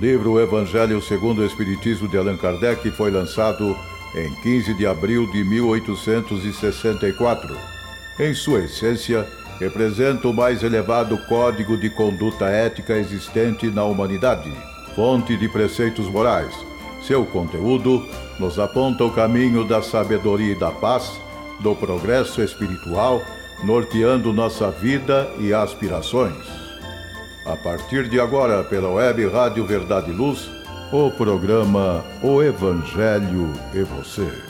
livro O Evangelho segundo o Espiritismo de Allan Kardec foi lançado em 15 de abril de 1864. Em sua essência, representa o mais elevado código de conduta ética existente na humanidade, fonte de preceitos morais. Seu conteúdo nos aponta o caminho da sabedoria e da paz, do progresso espiritual, norteando nossa vida e aspirações. A partir de agora, pela web Rádio Verdade e Luz, o programa O Evangelho e Você.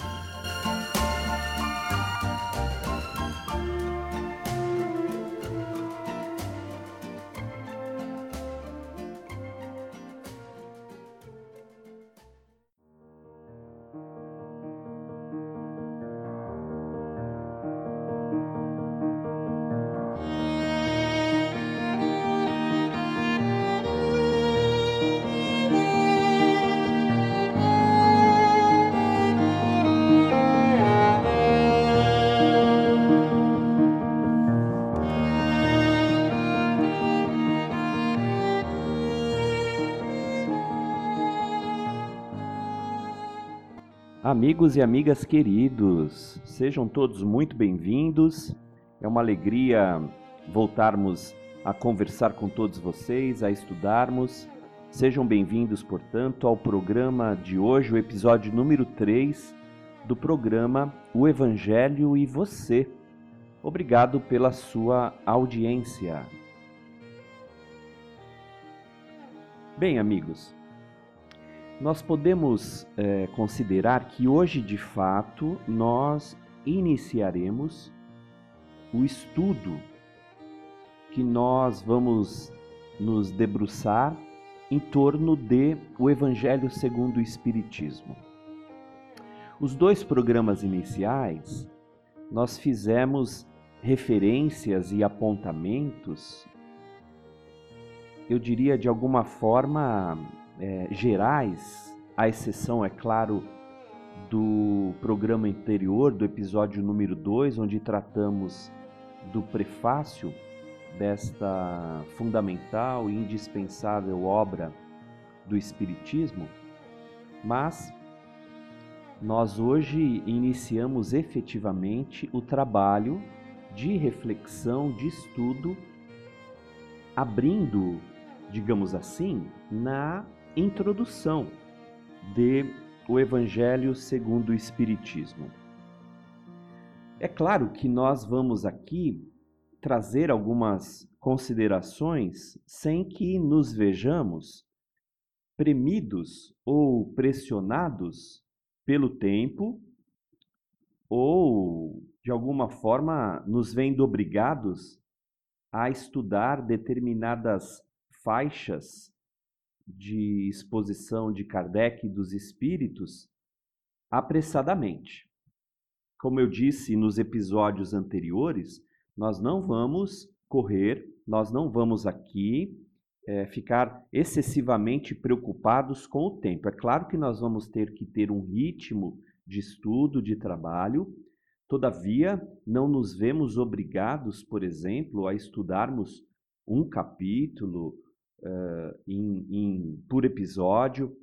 Amigos e amigas queridos, sejam todos muito bem-vindos. É uma alegria voltarmos a conversar com todos vocês, a estudarmos. Sejam bem-vindos, portanto, ao programa de hoje, o episódio número 3 do programa O Evangelho e Você. Obrigado pela sua audiência. Bem, amigos, nós podemos é, considerar que hoje, de fato, nós iniciaremos o estudo que nós vamos nos debruçar em torno de o Evangelho segundo o Espiritismo. Os dois programas iniciais nós fizemos referências e apontamentos, eu diria de alguma forma é, gerais, à exceção, é claro, do programa anterior, do episódio número 2, onde tratamos do prefácio desta fundamental e indispensável obra do Espiritismo, mas nós hoje iniciamos efetivamente o trabalho de reflexão, de estudo, abrindo, digamos assim, na introdução de o Evangelho segundo o Espiritismo. É claro que nós vamos aqui trazer algumas considerações sem que nos vejamos premidos ou pressionados pelo tempo ou de alguma forma nos vendo obrigados a estudar determinadas faixas de exposição de Kardec dos espíritos apressadamente. Como eu disse nos episódios anteriores, nós não vamos correr, nós não vamos aqui é, ficar excessivamente preocupados com o tempo. É claro que nós vamos ter que ter um ritmo de estudo, de trabalho, todavia, não nos vemos obrigados, por exemplo, a estudarmos um capítulo uh, em, em, por episódio,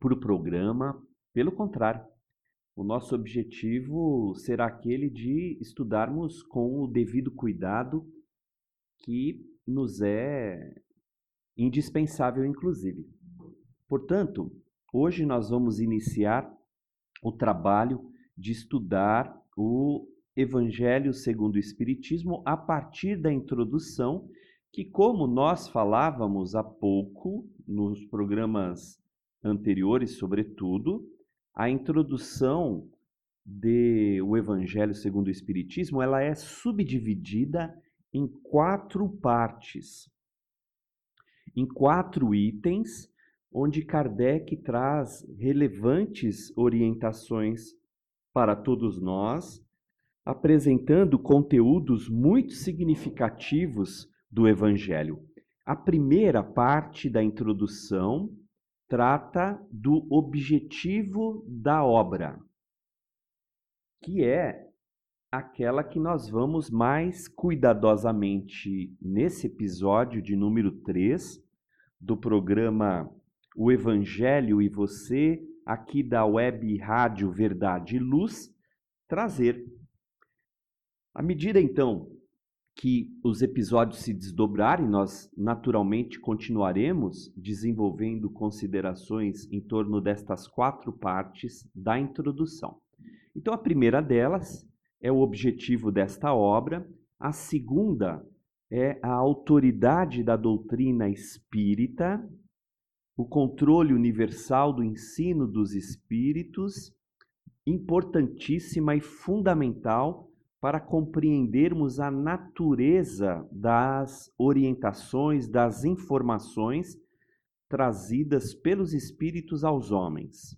por programa. Pelo contrário, o nosso objetivo será aquele de estudarmos com o devido cuidado que nos é indispensável, inclusive. Portanto, hoje nós vamos iniciar o trabalho de estudar o Evangelho segundo o Espiritismo a partir da introdução que, como nós falávamos há pouco, nos programas anteriores, sobretudo, a introdução de o Evangelho segundo o Espiritismo, ela é subdividida em quatro partes, em quatro itens, onde Kardec traz relevantes orientações para todos nós, apresentando conteúdos muito significativos do Evangelho. A primeira parte da introdução trata do objetivo da obra, que é aquela que nós vamos mais cuidadosamente nesse episódio de número 3 do programa o Evangelho e você, aqui da Web Rádio Verdade e Luz, trazer. À medida então que os episódios se desdobrarem, nós naturalmente continuaremos desenvolvendo considerações em torno destas quatro partes da introdução. Então, a primeira delas é o objetivo desta obra, a segunda é a autoridade da doutrina espírita, o controle universal do ensino dos espíritos, importantíssima e fundamental para compreendermos a natureza das orientações, das informações trazidas pelos espíritos aos homens.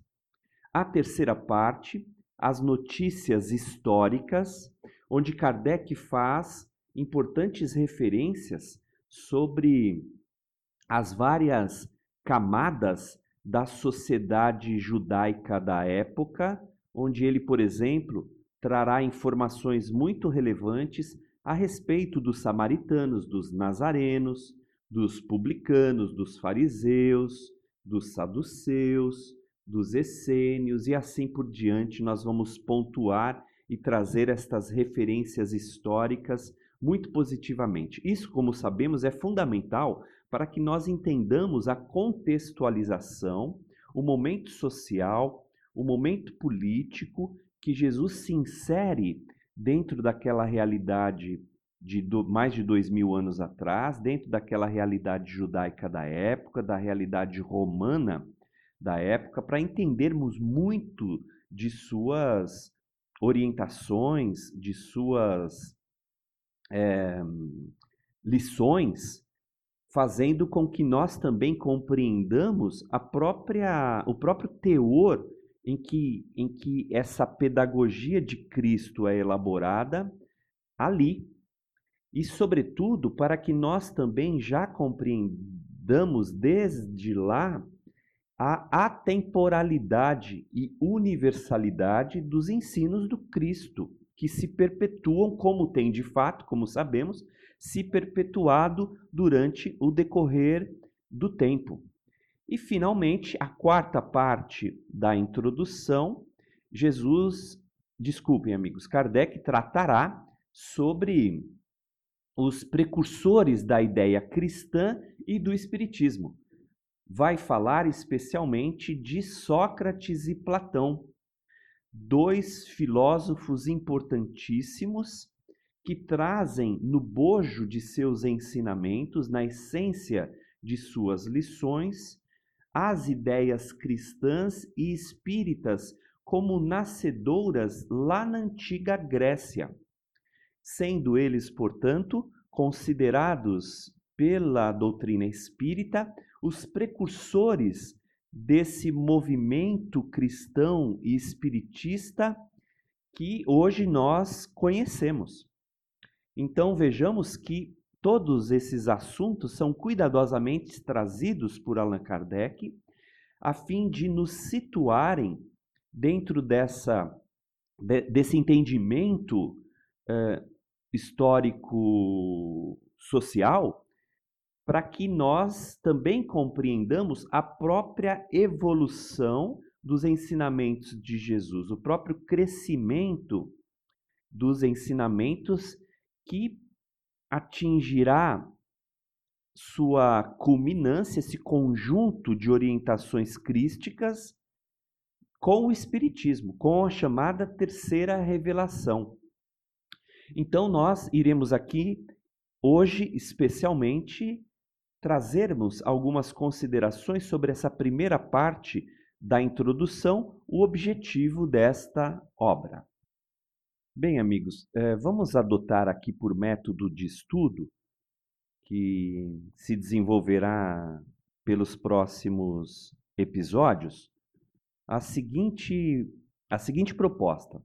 A terceira parte, as notícias históricas, onde Kardec faz importantes referências sobre as várias camadas da sociedade judaica da época, onde ele, por exemplo, trará informações muito relevantes a respeito dos samaritanos, dos nazarenos, dos publicanos, dos fariseus, dos saduceus, dos essênios e assim por diante. Nós vamos pontuar e trazer estas referências históricas muito positivamente. Isso, como sabemos, é fundamental para que nós entendamos a contextualização, o momento social, o momento político que Jesus se insere dentro daquela realidade de do, mais de dois mil anos atrás, dentro daquela realidade judaica da época, da realidade romana da época, para entendermos muito de suas orientações, de suas é, lições, fazendo com que nós também compreendamos a própria, o próprio teor em que, em que essa pedagogia de Cristo é elaborada ali. E, sobretudo, para que nós também já compreendamos desde lá a atemporalidade e universalidade dos ensinos do Cristo, que se perpetuam, como tem de fato, como sabemos, se perpetuado durante o decorrer do tempo. E, finalmente, a quarta parte da introdução, Jesus, desculpem amigos, Kardec tratará sobre os precursores da ideia cristã e do Espiritismo. Vai falar especialmente de Sócrates e Platão, dois filósofos importantíssimos que trazem no bojo de seus ensinamentos, na essência de suas lições, as ideias cristãs e espíritas como nascedoras lá na antiga Grécia, sendo eles, portanto, considerados pela doutrina espírita os precursores desse movimento cristão e espiritista que hoje nós conhecemos. Então vejamos que Todos esses assuntos são cuidadosamente trazidos por Allan Kardec a fim de nos situarem dentro dessa, de, desse entendimento eh, histórico-social para que nós também compreendamos a própria evolução dos ensinamentos de Jesus, o próprio crescimento dos ensinamentos que atingirá sua culminância, esse conjunto de orientações crísticas, com o Espiritismo, com a chamada terceira revelação. Então, nós iremos aqui, hoje, especialmente, trazermos algumas considerações sobre essa primeira parte da introdução, o objetivo desta obra. Bem, amigos, eh, vamos adotar aqui por método de estudo que se desenvolverá pelos próximos episódios a seguinte, a seguinte proposta.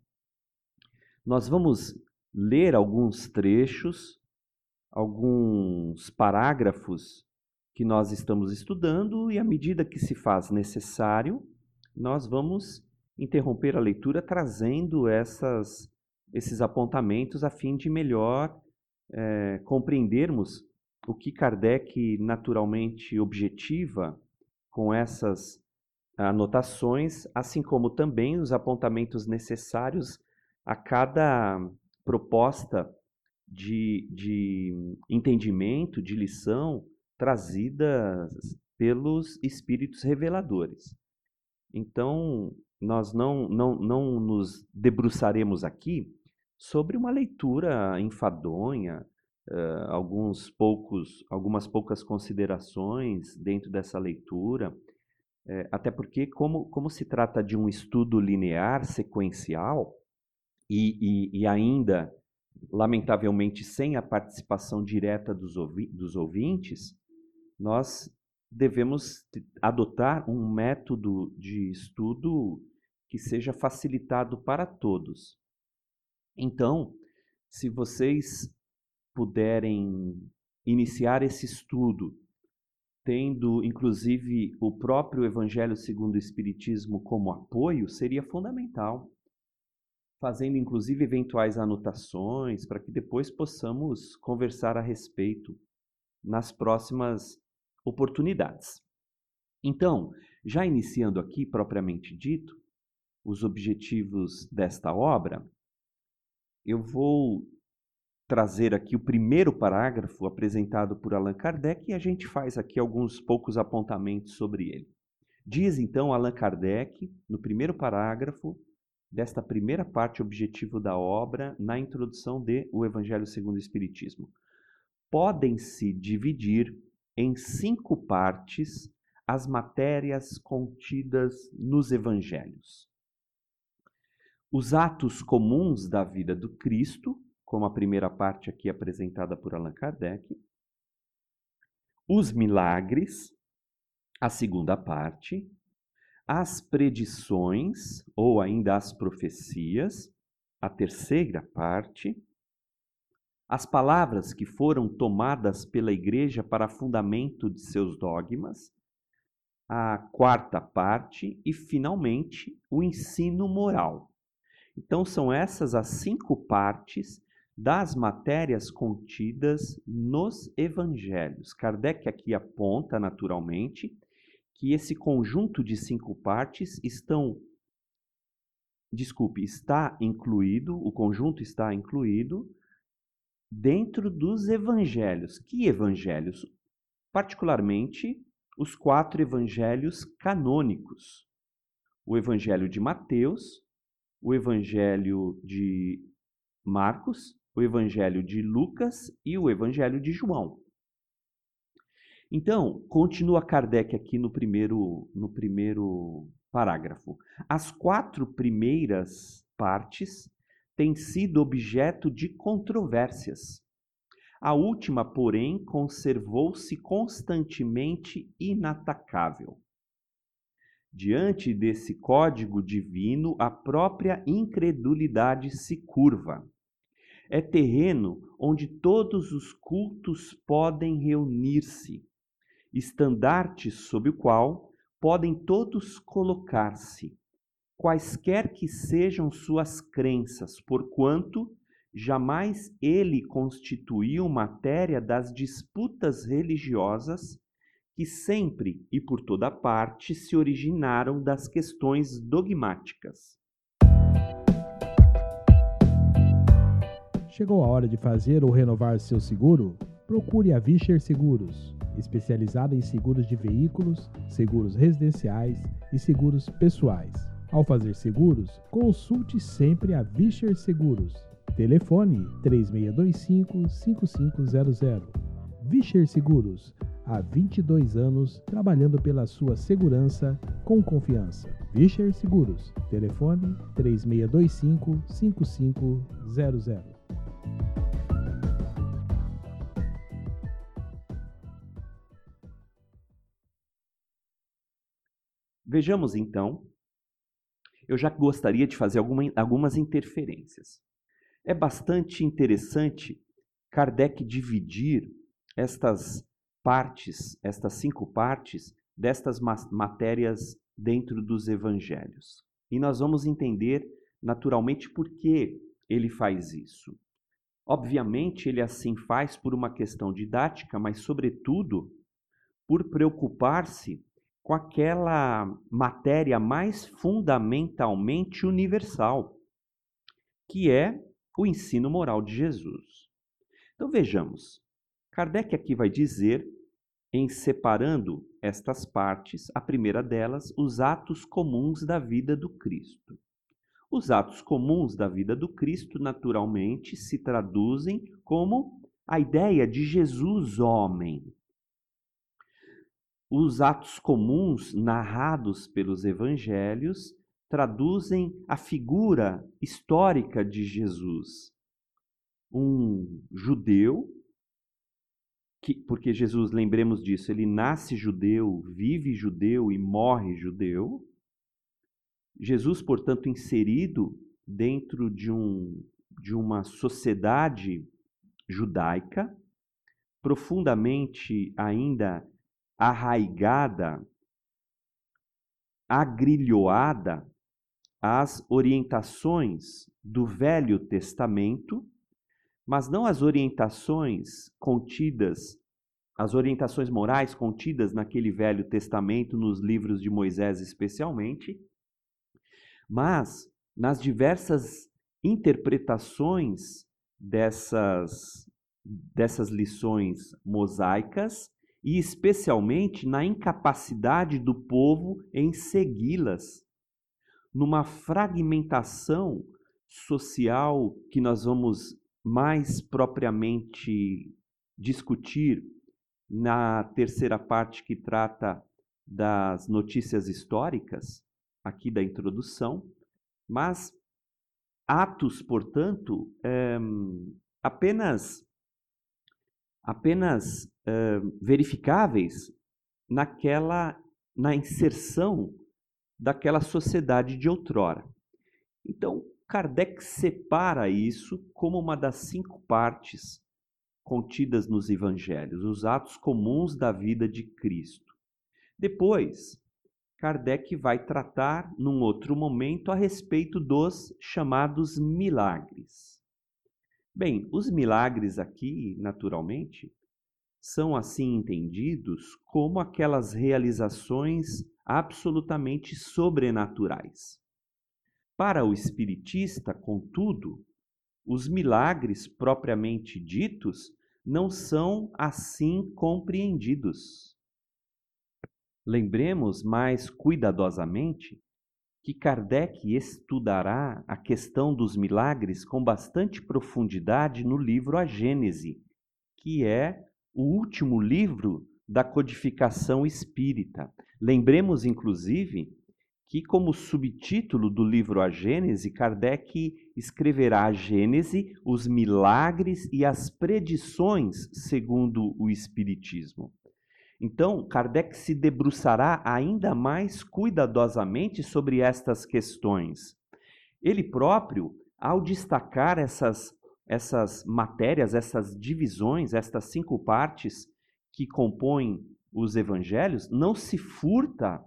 Nós vamos ler alguns trechos, alguns parágrafos que nós estamos estudando e, à medida que se faz necessário, nós vamos interromper a leitura trazendo essas esses apontamentos a fim de melhor é, compreendermos o que Kardec naturalmente objetiva com essas anotações, assim como também os apontamentos necessários a cada proposta de, de entendimento, de lição trazida pelos espíritos reveladores. Então, nós não, não, não nos debruçaremos aqui sobre uma leitura enfadonha, uh, alguns poucos, algumas poucas considerações dentro dessa leitura, é, até porque, como, como se trata de um estudo linear, sequencial, e, e, e ainda, lamentavelmente, sem a participação direta dos, ouvi dos ouvintes, nós devemos adotar um método de estudo que seja facilitado para todos. Então, se vocês puderem iniciar esse estudo tendo inclusive o próprio Evangelho segundo o Espiritismo como apoio, seria fundamental. Fazendo inclusive eventuais anotações para que depois possamos conversar a respeito nas próximas oportunidades. Então, já iniciando aqui propriamente dito, os objetivos desta obra, eu vou trazer aqui o primeiro parágrafo apresentado por Allan Kardec e a gente faz aqui alguns poucos apontamentos sobre ele. Diz então Allan Kardec, no primeiro parágrafo desta primeira parte objetivo da obra, na introdução de O Evangelho segundo o Espiritismo. Podem-se dividir em cinco partes as matérias contidas nos evangelhos. Os atos comuns da vida do Cristo, como a primeira parte aqui apresentada por Allan Kardec. Os milagres, a segunda parte. As predições, ou ainda as profecias, a terceira parte. As palavras que foram tomadas pela Igreja para fundamento de seus dogmas, a quarta parte e, finalmente, o ensino moral. Então, são essas as cinco partes das matérias contidas nos evangelhos. Kardec aqui aponta, naturalmente, que esse conjunto de cinco partes estão. Desculpe, está incluído, o conjunto está incluído dentro dos evangelhos. Que evangelhos? Particularmente os quatro evangelhos canônicos: o evangelho de Mateus, o evangelho de Marcos, o Evangelho de Lucas e o Evangelho de João. Então, continua Kardec aqui no primeiro, no primeiro parágrafo. As quatro primeiras partes têm sido objeto de controvérsias. A última, porém, conservou-se constantemente inatacável. Diante desse código divino, a própria incredulidade se curva. É terreno onde todos os cultos podem reunir-se, estandarte sob o qual podem todos colocar-se, quaisquer que sejam suas crenças, porquanto jamais ele constituiu matéria das disputas religiosas que sempre e por toda parte se originaram das questões dogmáticas. Chegou a hora de fazer ou renovar seu seguro? Procure a Vischer Seguros, especializada em seguros de veículos, seguros residenciais e seguros pessoais. Ao fazer seguros, consulte sempre a Vischer Seguros. Telefone 3625-5500. Vischer Seguros, há 22 anos trabalhando pela sua segurança com confiança. Vischer Seguros. Telefone 3625-5500. Vejamos então, eu já gostaria de fazer alguma, algumas interferências. É bastante interessante Kardec dividir estas partes, estas cinco partes, destas matérias dentro dos evangelhos. E nós vamos entender naturalmente por que ele faz isso. Obviamente, ele assim faz por uma questão didática, mas, sobretudo, por preocupar-se com aquela matéria mais fundamentalmente universal, que é o ensino moral de Jesus. Então vejamos, Kardec aqui vai dizer, em separando estas partes, a primeira delas, os atos comuns da vida do Cristo. Os atos comuns da vida do Cristo, naturalmente, se traduzem como a ideia de Jesus homem, os atos comuns narrados pelos evangelhos traduzem a figura histórica de Jesus. Um judeu, que, porque Jesus, lembremos disso, ele nasce judeu, vive judeu e morre judeu. Jesus, portanto, inserido dentro de, um, de uma sociedade judaica, profundamente ainda arraigada, agrilhoada às orientações do Velho Testamento, mas não as orientações contidas, as orientações morais contidas naquele Velho Testamento, nos livros de Moisés especialmente, mas nas diversas interpretações dessas, dessas lições mosaicas e especialmente na incapacidade do povo em segui-las, numa fragmentação social que nós vamos mais propriamente discutir na terceira parte que trata das notícias históricas, aqui da introdução, mas atos, portanto, é, apenas apenas uh, verificáveis naquela na inserção daquela sociedade de outrora. Então, Kardec separa isso como uma das cinco partes contidas nos evangelhos, os atos comuns da vida de Cristo. Depois, Kardec vai tratar, num outro momento, a respeito dos chamados milagres. Bem, os milagres aqui, naturalmente, são assim entendidos como aquelas realizações absolutamente sobrenaturais. Para o espiritista, contudo, os milagres propriamente ditos não são assim compreendidos. Lembremos mais cuidadosamente que Kardec estudará a questão dos milagres com bastante profundidade no livro A Gênese, que é o último livro da codificação espírita. Lembremos, inclusive, que, como subtítulo do livro A Gênese, Kardec escreverá a Gênese, os milagres e as predições segundo o Espiritismo. Então, Kardec se debruçará ainda mais cuidadosamente sobre estas questões. Ele próprio, ao destacar essas, essas matérias, essas divisões, estas cinco partes que compõem os evangelhos, não se furta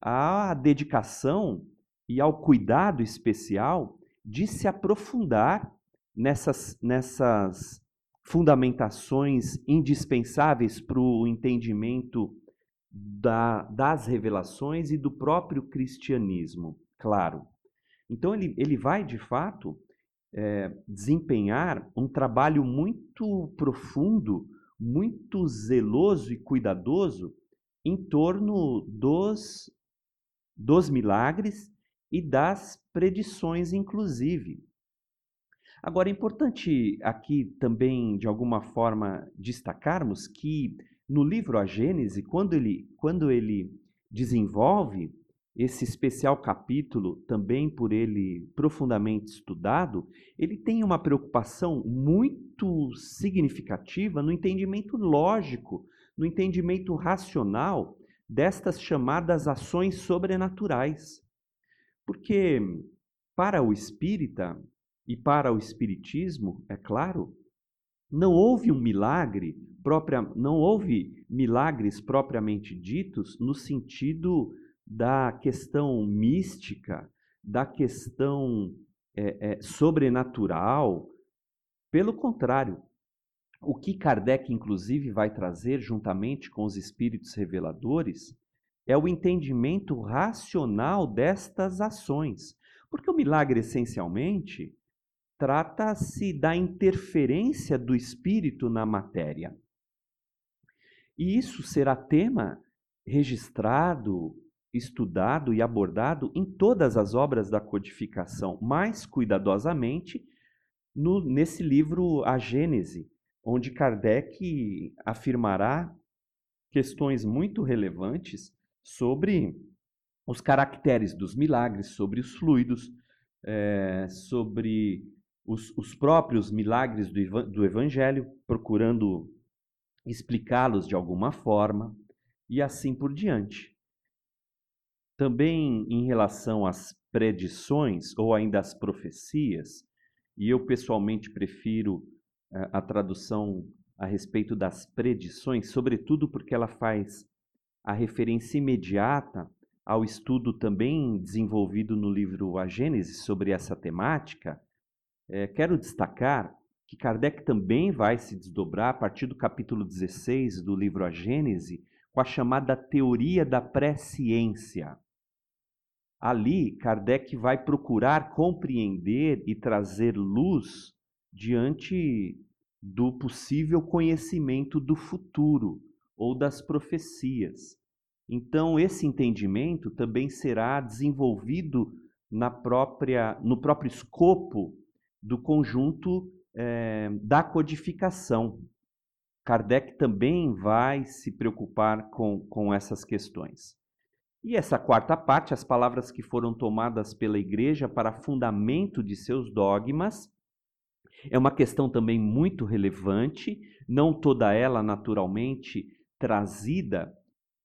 à dedicação e ao cuidado especial de se aprofundar nessas, nessas fundamentações indispensáveis para o entendimento da, das revelações e do próprio cristianismo, claro. Então, ele, ele vai, de fato, é, desempenhar um trabalho muito profundo, muito zeloso e cuidadoso em torno dos, dos milagres e das predições, inclusive. Agora, é importante aqui também, de alguma forma, destacarmos que no livro A Gênese, quando ele, quando ele desenvolve esse especial capítulo, também por ele profundamente estudado, ele tem uma preocupação muito significativa no entendimento lógico, no entendimento racional destas chamadas ações sobrenaturais. Porque, para o espírita, e para o espiritismo, é claro, não houve um milagre própria, não houve milagres propriamente ditos no sentido da questão mística, da questão é, é, sobrenatural. Pelo contrário, o que Kardec, inclusive, vai trazer juntamente com os espíritos reveladores é o entendimento racional destas ações. Porque o milagre, essencialmente, trata-se da interferência do espírito na matéria. E isso será tema registrado, estudado e abordado em todas as obras da codificação, mais cuidadosamente no, nesse livro A Gênese, onde Kardec afirmará questões muito relevantes sobre os caracteres dos milagres, sobre os fluidos, é, sobre os, os, próprios milagres do, do Evangelho, procurando explicá-los de alguma forma, e assim por diante. Também em relação às predições ou ainda às profecias, e eu pessoalmente prefiro a, tradução a respeito das predições, sobretudo porque ela faz a referência imediata ao estudo também desenvolvido no livro A Gênese sobre essa temática, é, quero destacar que Kardec também vai se desdobrar a partir do capítulo 16 do livro A Gênese com a chamada teoria da presciência. Ali, Kardec vai procurar compreender e trazer luz diante do possível conhecimento do futuro ou das profecias. Então, esse entendimento também será desenvolvido na própria, no próprio escopo do conjunto é, da codificação. Kardec também vai se preocupar com, com essas questões. E essa quarta parte, as palavras que foram tomadas pela Igreja para fundamento de seus dogmas, é uma questão também muito relevante, não toda ela naturalmente trazida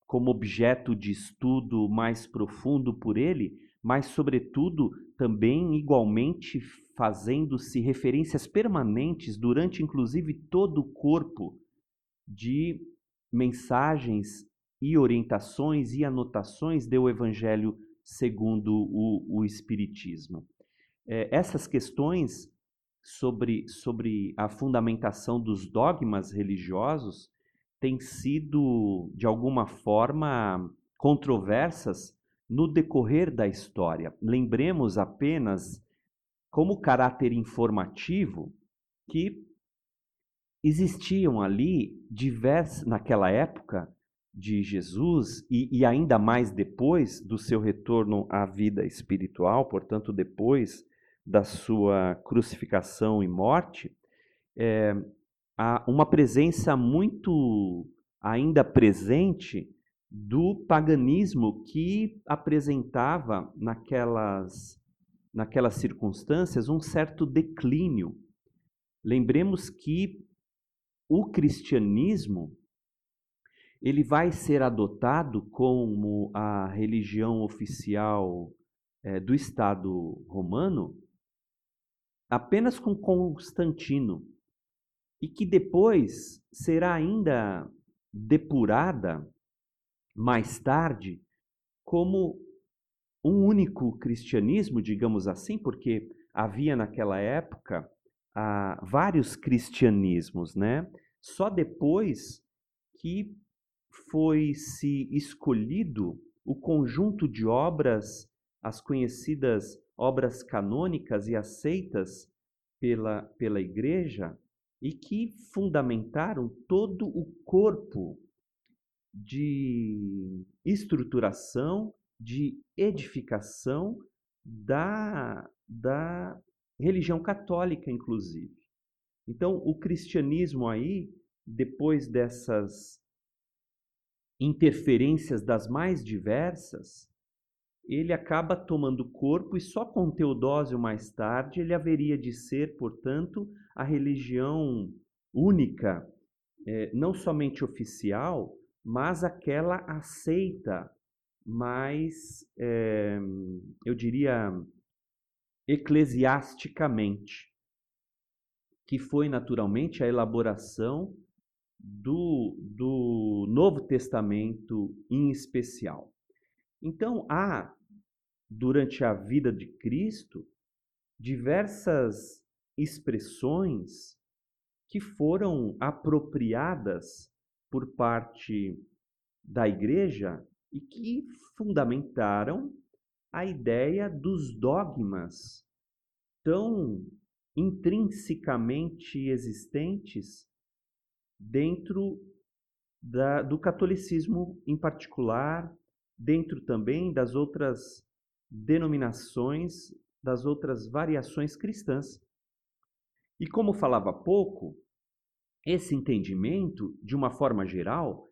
como objeto de estudo mais profundo por ele, mas, sobretudo, também igualmente fazendo-se referências permanentes durante, inclusive, todo o corpo de mensagens e orientações e anotações do Evangelho segundo o, o Espiritismo. É, essas questões sobre, sobre a fundamentação dos dogmas religiosos têm sido, de alguma forma, controversas no decorrer da história. Lembremos apenas, como caráter informativo, que existiam ali diversas, naquela época de Jesus e, e ainda mais depois do seu retorno à vida espiritual, portanto, depois da sua crucificação e morte, é, há uma presença muito ainda presente do paganismo que apresentava naquelas, naquelas circunstâncias um certo declínio. Lembremos que o cristianismo ele vai ser adotado como a religião oficial é, do Estado romano apenas com Constantino e que depois será ainda depurada mais tarde como um único cristianismo, digamos assim, porque havia naquela época ah, vários cristianismos, né? Só depois que foi se escolhido o conjunto de obras, as conhecidas obras canônicas e aceitas pela, pela igreja, e que fundamentaram todo o corpo de estruturação, de edificação da, da religião católica, inclusive. Então, o cristianismo aí, depois dessas interferências das mais diversas, ele acaba tomando corpo e só com Teodósio mais tarde ele haveria de ser, portanto, a religião única, é, não somente oficial, mas aquela aceita mais, é, eu diria, eclesiasticamente, que foi naturalmente a elaboração do, do Novo Testamento em especial. Então, há, durante a vida de Cristo, diversas expressões que foram apropriadas por parte da igreja e que fundamentaram a ideia dos dogmas tão intrinsecamente existentes dentro da, do catolicismo em particular, dentro também das outras denominações, das outras variações cristãs. E como falava pouco, esse entendimento, de uma forma geral,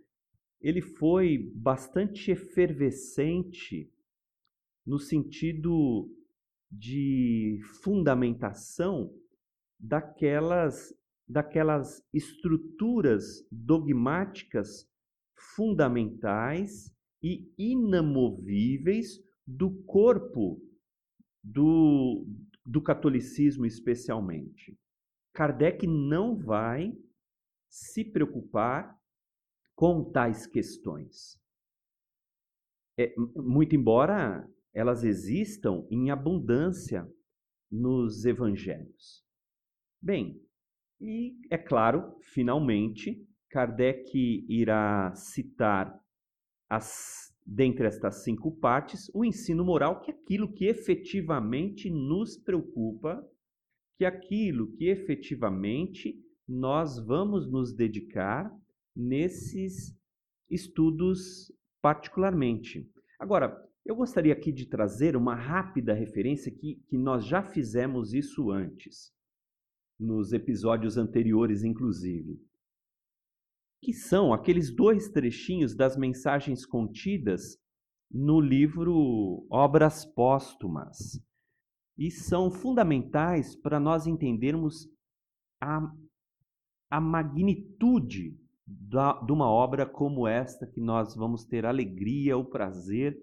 ele foi bastante efervescente no sentido de fundamentação daquelas daquelas estruturas dogmáticas fundamentais e inamovíveis do corpo do, do catolicismo, especialmente. Kardec não vai se preocupar com tais questões. É, muito embora elas existam em abundância nos evangelhos. Bem, e é claro, finalmente, Kardec irá citar as, dentre estas cinco partes o ensino moral, que é aquilo que efetivamente nos preocupa, que é aquilo que efetivamente nós vamos nos dedicar nesses estudos particularmente. Agora, eu gostaria aqui de trazer uma rápida referência que, que nós já fizemos isso antes, nos episódios anteriores, inclusive. Que são aqueles dois trechinhos das mensagens contidas no livro Obras Póstumas. E são fundamentais para nós entendermos a, a magnitude da, de uma obra como esta, que nós vamos ter alegria, o prazer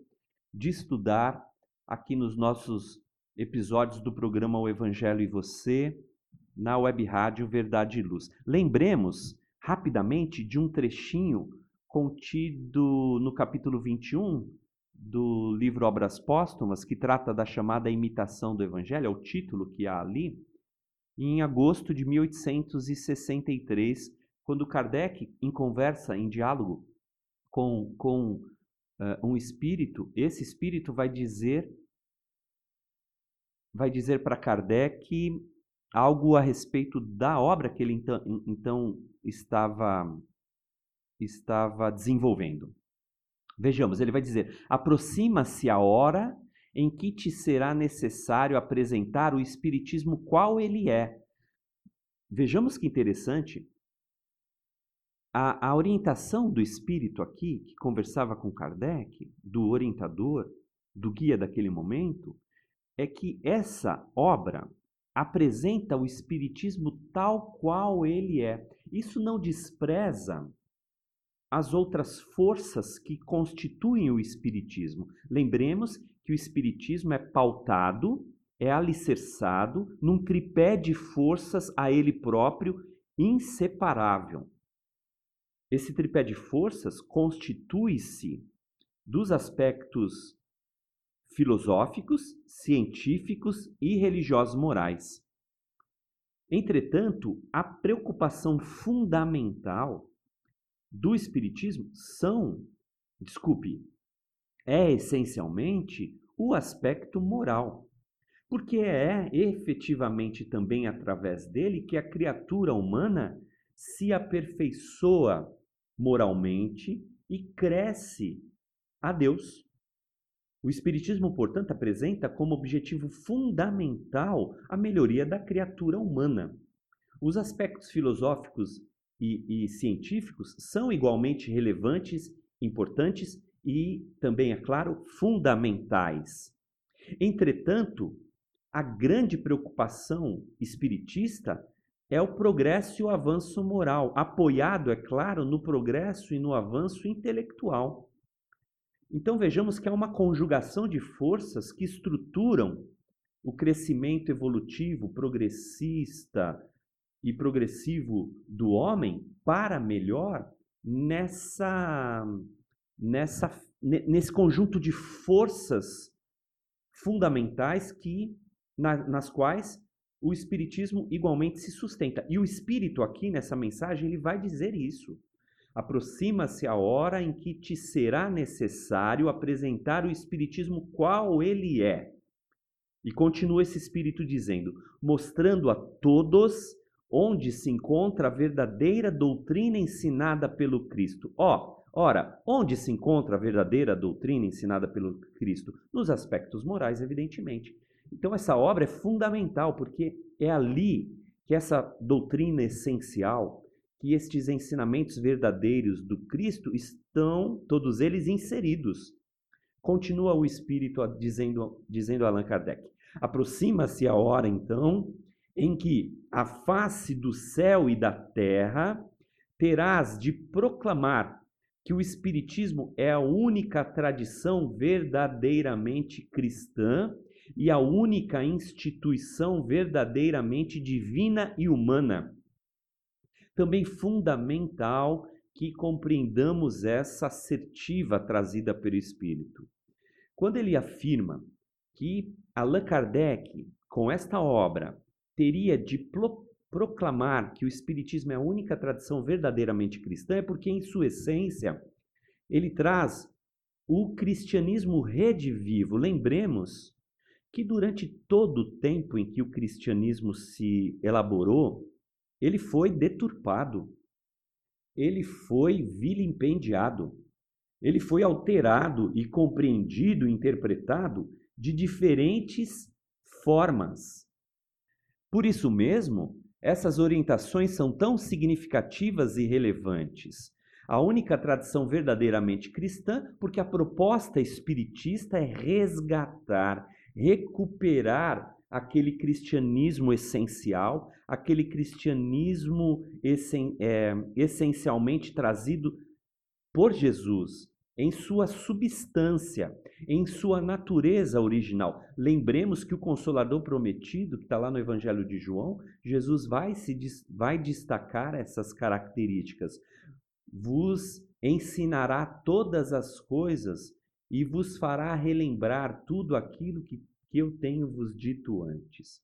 de estudar aqui nos nossos episódios do programa O Evangelho e Você, na web rádio Verdade e Luz. Lembremos rapidamente de um trechinho contido no capítulo 21 do livro Obras Póstumas, que trata da chamada imitação do Evangelho, é o título que há ali, em agosto de 1863, quando Kardec, em conversa, em diálogo com, com uh, um espírito, esse espírito vai dizer vai dizer para Kardec algo a respeito da obra que ele então, então estava estava desenvolvendo. Vejamos, ele vai dizer: aproxima-se a hora em que te será necessário apresentar o Espiritismo qual ele é. Vejamos que interessante a, a orientação do espírito aqui, que conversava com Kardec, do orientador, do guia daquele momento, é que essa obra apresenta o espiritismo tal qual ele é. Isso não despreza as outras forças que constituem o espiritismo. Lembremos que o espiritismo é pautado, é alicerçado num tripé de forças a ele próprio inseparável. Esse tripé de forças constitui-se dos aspectos filosóficos, científicos e religiosos morais. Entretanto, a preocupação fundamental do espiritismo são, desculpe, é essencialmente o aspecto moral, porque é efetivamente também através dele que a criatura humana se aperfeiçoa moralmente e cresce a Deus. O Espiritismo, portanto, apresenta como objetivo fundamental a melhoria da criatura humana. Os aspectos filosóficos e, e, científicos são igualmente relevantes, importantes e também, é claro, fundamentais. Entretanto, a grande preocupação espiritista é o progresso e o avanço moral, apoiado, é claro, no progresso e no avanço intelectual. Então vejamos que há uma conjugação de forças que estruturam o crescimento evolutivo, progressista e progressivo do homem para melhor nessa, nessa, nesse conjunto de forças fundamentais que na, nas quais o espiritismo igualmente se sustenta. E o espírito aqui nessa mensagem ele vai dizer isso. Aproxima-se a hora em que te será necessário apresentar o Espiritismo qual ele é. E continua esse Espírito dizendo: mostrando a todos onde se encontra a verdadeira doutrina ensinada pelo Cristo. Ó, oh, ora, onde se encontra a verdadeira doutrina ensinada pelo Cristo? Nos aspectos morais, evidentemente. Então, essa obra é fundamental, porque é ali que essa doutrina essencial, que estes ensinamentos verdadeiros do Cristo estão, todos eles, inseridos. Continua o Espírito dizendo, dizendo Allan Kardec. Aproxima-se a hora, então, em que a face do céu e da terra terás de proclamar que o Espiritismo é a única tradição verdadeiramente cristã e a única instituição verdadeiramente divina e humana também fundamental que compreendamos essa assertiva trazida pelo Espírito. Quando ele afirma que Allan Kardec, com esta obra, teria de proclamar que o Espiritismo é a única tradição verdadeiramente cristã, é porque, em sua essência, ele traz o cristianismo redivivo. Lembremos que durante todo o tempo em que o cristianismo se elaborou, ele foi deturpado, ele foi vilipendiado, ele foi alterado e compreendido, interpretado de diferentes formas. Por isso mesmo, essas orientações são tão significativas e relevantes. A única tradição verdadeiramente cristã, porque a proposta espiritista é resgatar, recuperar aquele cristianismo essencial, aquele cristianismo essen, é, essencialmente trazido por Jesus, em sua substância, em sua natureza original. Lembremos que o Consolador prometido, que está lá no Evangelho de João, Jesus vai, se, vai destacar essas características. Vos ensinará todas as coisas e vos fará relembrar tudo aquilo que que eu tenho vos dito antes.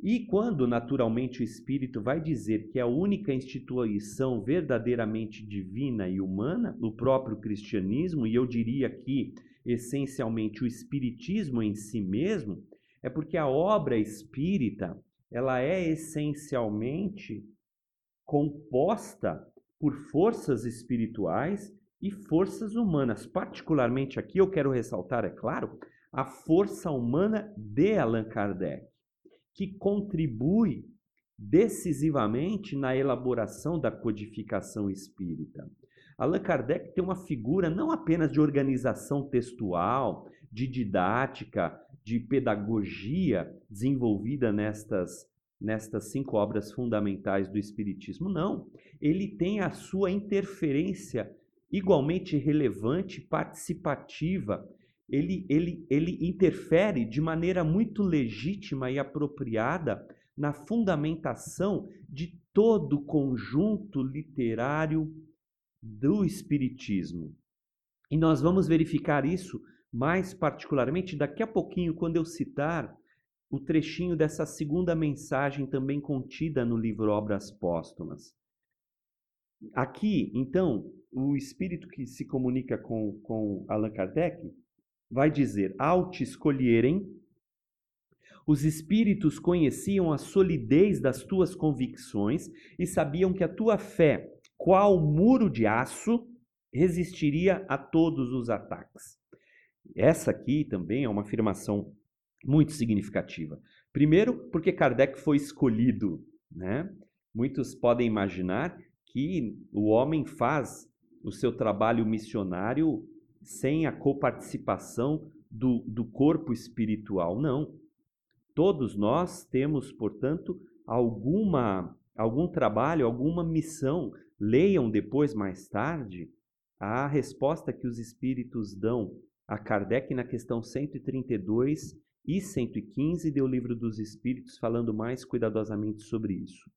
E quando, naturalmente, o Espírito vai dizer que é a única instituição verdadeiramente divina e humana, o próprio cristianismo, e eu diria que, essencialmente, o Espiritismo em si mesmo, é porque a obra espírita ela é essencialmente composta por forças espirituais e forças humanas. Particularmente aqui eu quero ressaltar, é claro, a força humana de Allan Kardec, que contribui decisivamente na elaboração da codificação espírita. Allan Kardec tem uma figura não apenas de organização textual, de didática, de pedagogia desenvolvida nestas, nestas cinco obras fundamentais do Espiritismo, não. Ele tem a sua interferência igualmente relevante, participativa ele, ele, ele interfere de maneira muito legítima e apropriada na fundamentação de todo o conjunto literário do Espiritismo. E nós vamos verificar isso mais particularmente daqui a pouquinho, quando eu citar o trechinho dessa segunda mensagem também contida no livro Obras Póstumas. Aqui, então, o espírito que se comunica com, com Allan Kardec vai dizer: ao te escolherem, os espíritos conheciam a solidez das tuas convicções e sabiam que a tua fé, qual muro de aço, resistiria a todos os ataques. Essa aqui também é uma afirmação muito significativa. Primeiro, porque Kardec foi escolhido, né? Muitos podem imaginar que o homem faz o seu trabalho missionário sem a coparticipação do, do corpo espiritual. Não. Todos nós temos, portanto, alguma, algum trabalho, alguma missão. Leiam depois, mais tarde, a resposta que os espíritos dão a Kardec na questão 132 e 115 do Livro dos Espíritos, falando mais cuidadosamente sobre isso.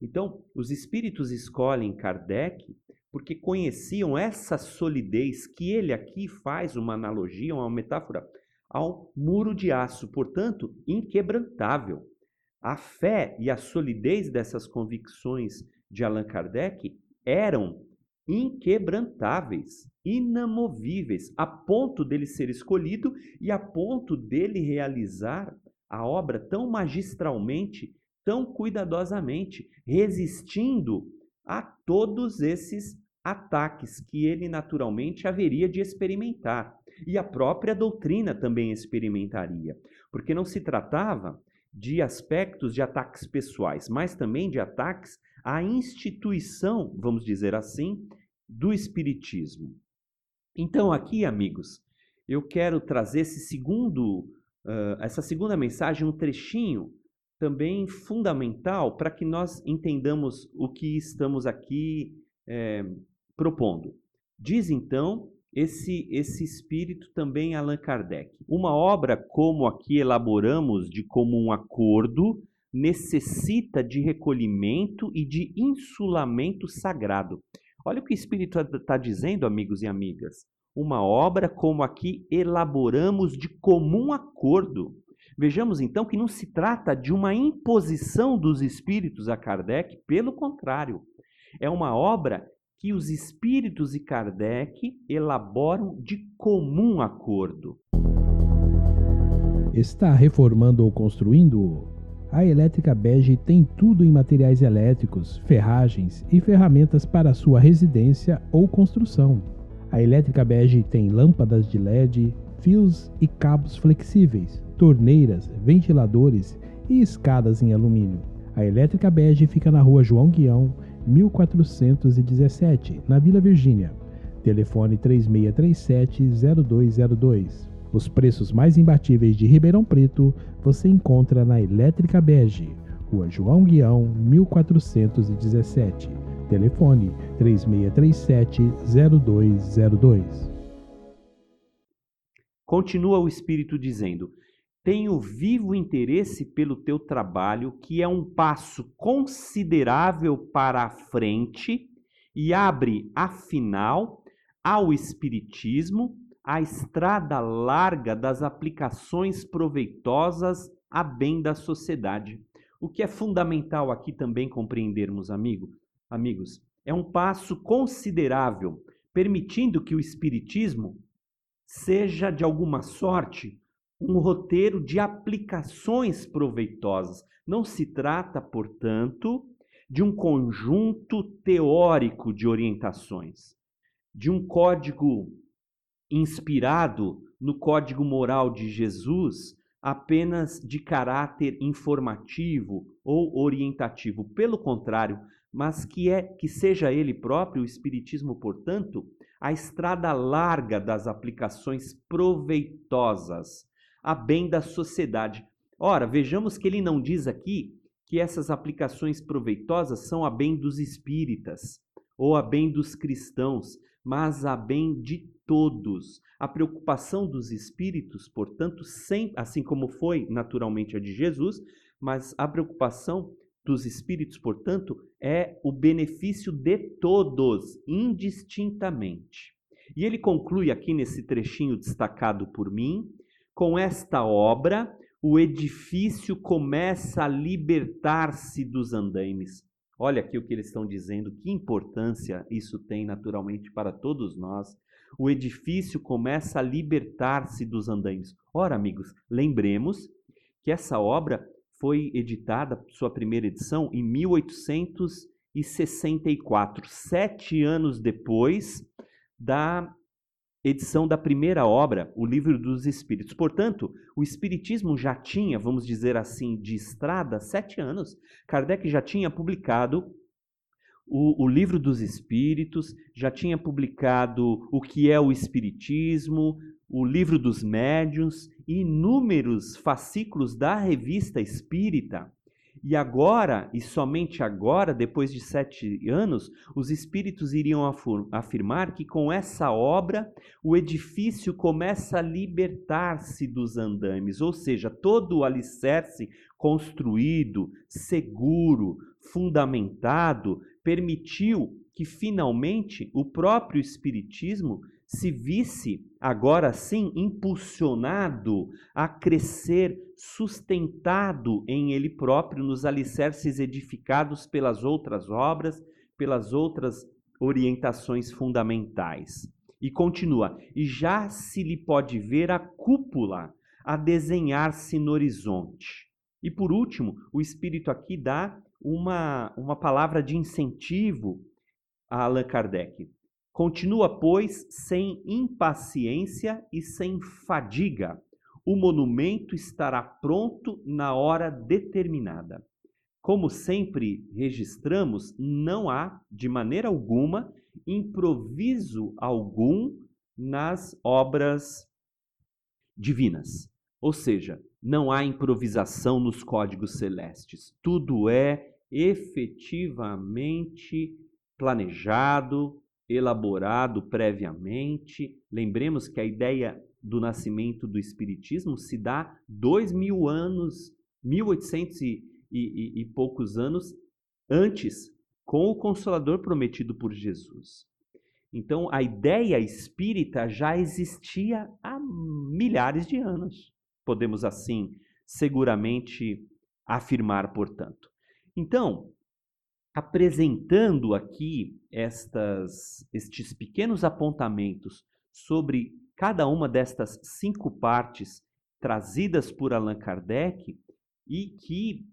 Então, os espíritos escolhem Kardec porque conheciam essa solidez que ele aqui faz uma analogia, uma metáfora ao muro de aço, portanto, inquebrantável. A fé e a solidez dessas convicções de Allan Kardec eram inquebrantáveis, inamovíveis, a ponto dele ser escolhido e a ponto dele realizar a obra tão magistralmente, tão cuidadosamente, resistindo a todos esses ataques que ele naturalmente haveria de experimentar. E a própria doutrina também experimentaria, porque não se tratava de aspectos de ataques pessoais, mas também de ataques à instituição, vamos dizer assim, do Espiritismo. Então, aqui, amigos, eu quero trazer esse segundo, uh, essa segunda mensagem, um trechinho também fundamental para que nós entendamos o que estamos aqui é, propondo. Diz então esse, esse espírito também Allan Kardec. Uma obra como a que elaboramos de comum acordo necessita de recolhimento e de insulamento sagrado. Olha o que o Espírito está dizendo, amigos e amigas. Uma obra como a que elaboramos de comum acordo. Vejamos então que não se trata de uma imposição dos espíritos a Kardec, pelo contrário, é uma obra que os espíritos e Kardec elaboram de comum acordo. Está reformando ou construindo? A Elétrica Bege tem tudo em materiais elétricos, ferragens e ferramentas para sua residência ou construção. A Elétrica Bege tem lâmpadas de LED, fios e cabos flexíveis, torneiras, ventiladores e escadas em alumínio. A Elétrica Bege fica na rua João Guião, 1417, na Vila Virgínia. Telefone 3637-0202. Os preços mais imbatíveis de Ribeirão Preto você encontra na Elétrica Bege, Rua João Guião, 1417. Telefone 3637-0202. Continua o Espírito dizendo: tenho vivo interesse pelo teu trabalho, que é um passo considerável para a frente e abre, afinal, ao Espiritismo a estrada larga das aplicações proveitosas a bem da sociedade. O que é fundamental aqui também compreendermos, amigo, amigos, é um passo considerável, permitindo que o Espiritismo seja, de alguma sorte, um roteiro de aplicações proveitosas. Não se trata, portanto, de um conjunto teórico de orientações, de um código inspirado no código moral de Jesus apenas de caráter informativo ou orientativo. Pelo contrário, mas que é que seja ele próprio o espiritismo, portanto, a estrada larga das aplicações proveitosas a bem da sociedade. Ora, vejamos que ele não diz aqui que essas aplicações proveitosas são a bem dos espíritas ou a bem dos cristãos, mas a bem de todos. A preocupação dos espíritos, portanto, sem, assim como foi naturalmente a de Jesus, mas a preocupação dos espíritos, portanto, é o benefício de todos, indistintamente. E ele conclui aqui nesse trechinho destacado por mim, com esta obra, o edifício começa a libertar-se dos andaimes. Olha aqui o que eles estão dizendo, que importância isso tem naturalmente para todos nós. O edifício começa a libertar-se dos andaimes. Ora, amigos, lembremos que essa obra foi editada, sua primeira edição, em 1864, sete anos depois da edição da primeira obra, o Livro dos Espíritos. Portanto, o Espiritismo já tinha, vamos dizer assim, de estrada, sete anos. Kardec já tinha publicado o, o, Livro dos Espíritos, já tinha publicado o que é o Espiritismo, o Livro dos Médiuns, inúmeros fascículos da Revista Espírita. E agora, e somente agora, depois de sete anos, os espíritos iriam afirmar que com essa obra o edifício começa a libertar-se dos andames, ou seja, todo o alicerce construído, seguro, fundamentado, permitiu que finalmente o próprio Espiritismo se visse agora sim impulsionado a crescer, sustentado em ele próprio, nos alicerces edificados pelas outras obras, pelas outras orientações fundamentais. E continua: e já se lhe pode ver a cúpula a desenhar-se no horizonte. E por último, o Espírito aqui dá uma, uma palavra de incentivo a Allan Kardec. Continua, pois, sem impaciência e sem fadiga. O monumento estará pronto na hora determinada. Como sempre registramos, não há, de maneira alguma, improviso algum nas obras divinas. Ou seja, não há improvisação nos códigos celestes. Tudo é efetivamente planejado, elaborado previamente. Lembremos que a ideia do nascimento do Espiritismo se dá dois mil anos, 1800 e, e, e poucos anos antes, com o Consolador prometido por Jesus. Então, a ideia espírita já existia há milhares de anos. Podemos, assim, seguramente afirmar, portanto. Então, apresentando aqui estas, estes pequenos apontamentos sobre cada uma destas cinco partes trazidas por Allan Kardec e que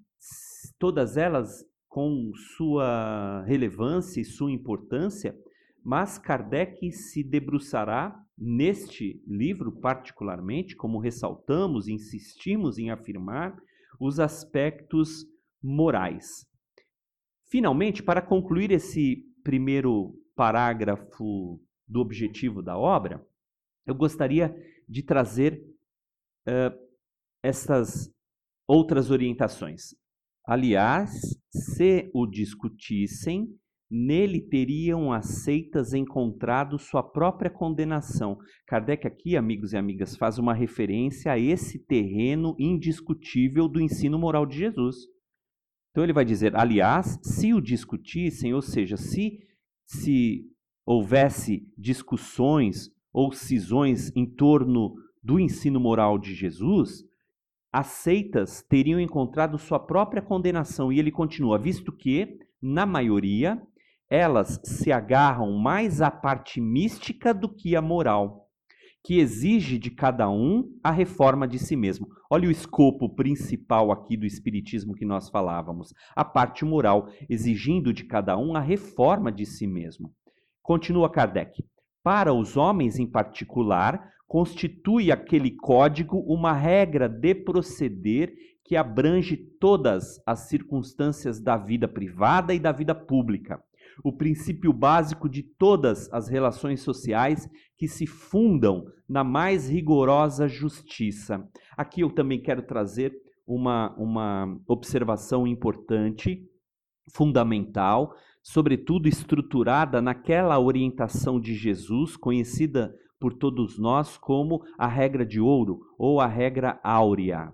todas elas com sua relevância e sua importância, mas Kardec se debruçará neste livro particularmente, como ressaltamos e insistimos em afirmar, os aspectos morais. Finalmente, para concluir esse primeiro parágrafo do objetivo da obra, eu gostaria de trazer uh, essas outras orientações. Aliás, se o discutissem, nele teriam aceitas encontrado sua própria condenação. Kardec aqui, amigos e amigas, faz uma referência a esse terreno indiscutível do ensino moral de Jesus. Então ele vai dizer, aliás, se o discutissem, ou seja, se se houvesse discussões ou cisões em torno do ensino moral de Jesus, as seitas teriam encontrado sua própria condenação. E ele continua, visto que, na maioria, elas se agarram mais à parte mística do que à moral, que exige de cada um a reforma de si mesmo. Olha o escopo principal aqui do Espiritismo que nós falávamos: a parte moral, exigindo de cada um a reforma de si mesmo. Continua Kardec. Para os homens em particular, constitui aquele código uma regra de proceder que abrange todas as circunstâncias da vida privada e da vida pública o princípio básico de todas as relações sociais que se fundam na mais rigorosa justiça. Aqui eu também quero trazer uma, uma observação importante, fundamental, sobretudo estruturada naquela orientação de Jesus, conhecida por todos nós como a regra de ouro ou a regra áurea.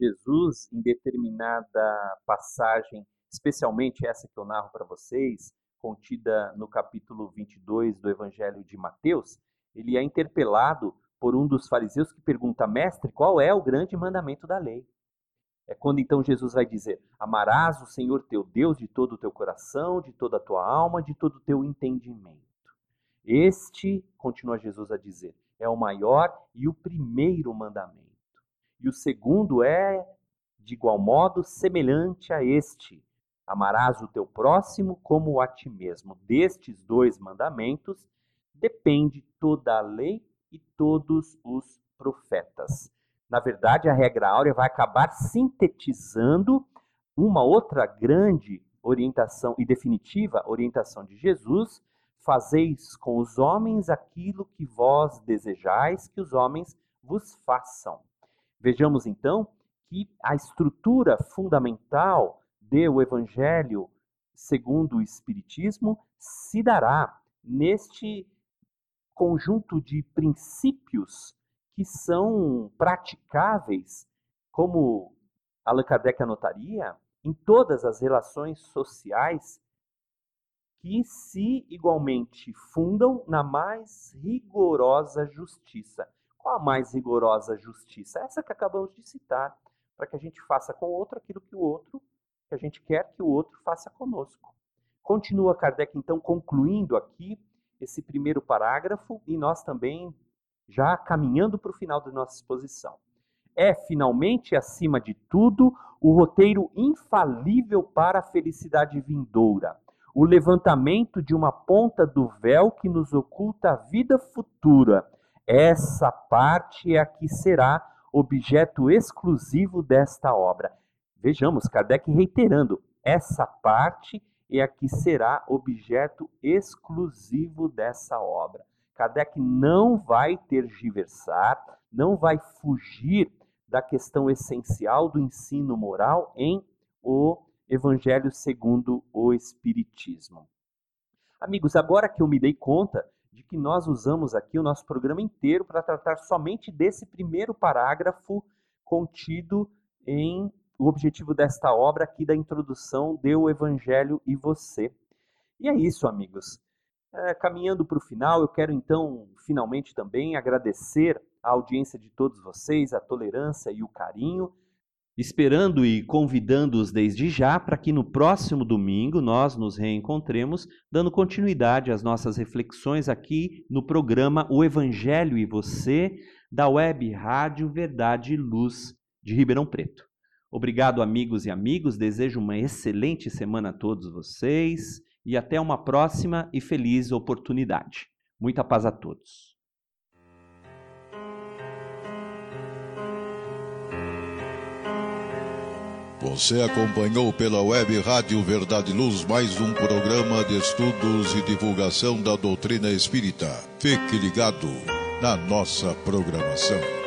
Jesus, em determinada passagem, especialmente essa que eu narro para vocês, contida no capítulo 22 do Evangelho de Mateus, ele é interpelado por um dos fariseus que pergunta: Mestre, qual é o grande mandamento da lei? É quando então Jesus vai dizer: Amarás o Senhor teu Deus de todo o teu coração, de toda a tua alma, de todo o teu entendimento. Este, continua Jesus a dizer, é o maior e o primeiro mandamento. E o segundo é, de igual modo, semelhante a este: Amarás o teu próximo como a ti mesmo. Destes dois mandamentos depende toda a lei e todos os profetas. Na verdade, a regra áurea vai acabar sintetizando uma outra grande orientação e definitiva orientação de Jesus: fazeis com os homens aquilo que vós desejais que os homens vos façam. Vejamos então que a estrutura fundamental de o Evangelho segundo o Espiritismo se dará neste conjunto de princípios que são praticáveis, como Allan Kardec anotaria, em todas as relações sociais que se igualmente fundam na mais rigorosa justiça. Qual a mais rigorosa justiça? Essa que acabamos de citar, para que a gente faça com o outro aquilo que o outro que a gente quer que o outro faça conosco. Continua Kardec, então, concluindo aqui esse primeiro parágrafo e nós também já caminhando para o final da nossa exposição. É, finalmente, acima de tudo, o roteiro infalível para a felicidade vindoura, o levantamento de uma ponta do véu que nos oculta a vida futura. Essa parte é a que será objeto exclusivo desta obra. Vejamos, Kardec reiterando, essa parte é a que será objeto exclusivo dessa obra. Kardec não vai tergiversar, não vai fugir da questão essencial do ensino moral em o Evangelho segundo o Espiritismo. Amigos, agora que eu me dei conta de que nós usamos aqui o nosso programa inteiro para tratar somente desse primeiro parágrafo contido em o objetivo desta obra aqui da introdução do Evangelho e você. E é isso, amigos. É, caminhando para o final, eu quero então, finalmente também, agradecer a audiência de todos vocês, a tolerância e o carinho, esperando e convidando-os desde já para que no próximo domingo nós nos reencontremos, dando continuidade às nossas reflexões aqui no programa O Evangelho e Você, da Web Rádio Verdade e Luz de Ribeirão Preto. Obrigado, amigos e amigos. Desejo uma excelente semana a todos vocês e até uma próxima e feliz oportunidade. Muita paz a todos. Você acompanhou pela web Rádio Verdade Luz mais um programa de estudos e divulgação da doutrina espírita. Fique ligado na nossa programação.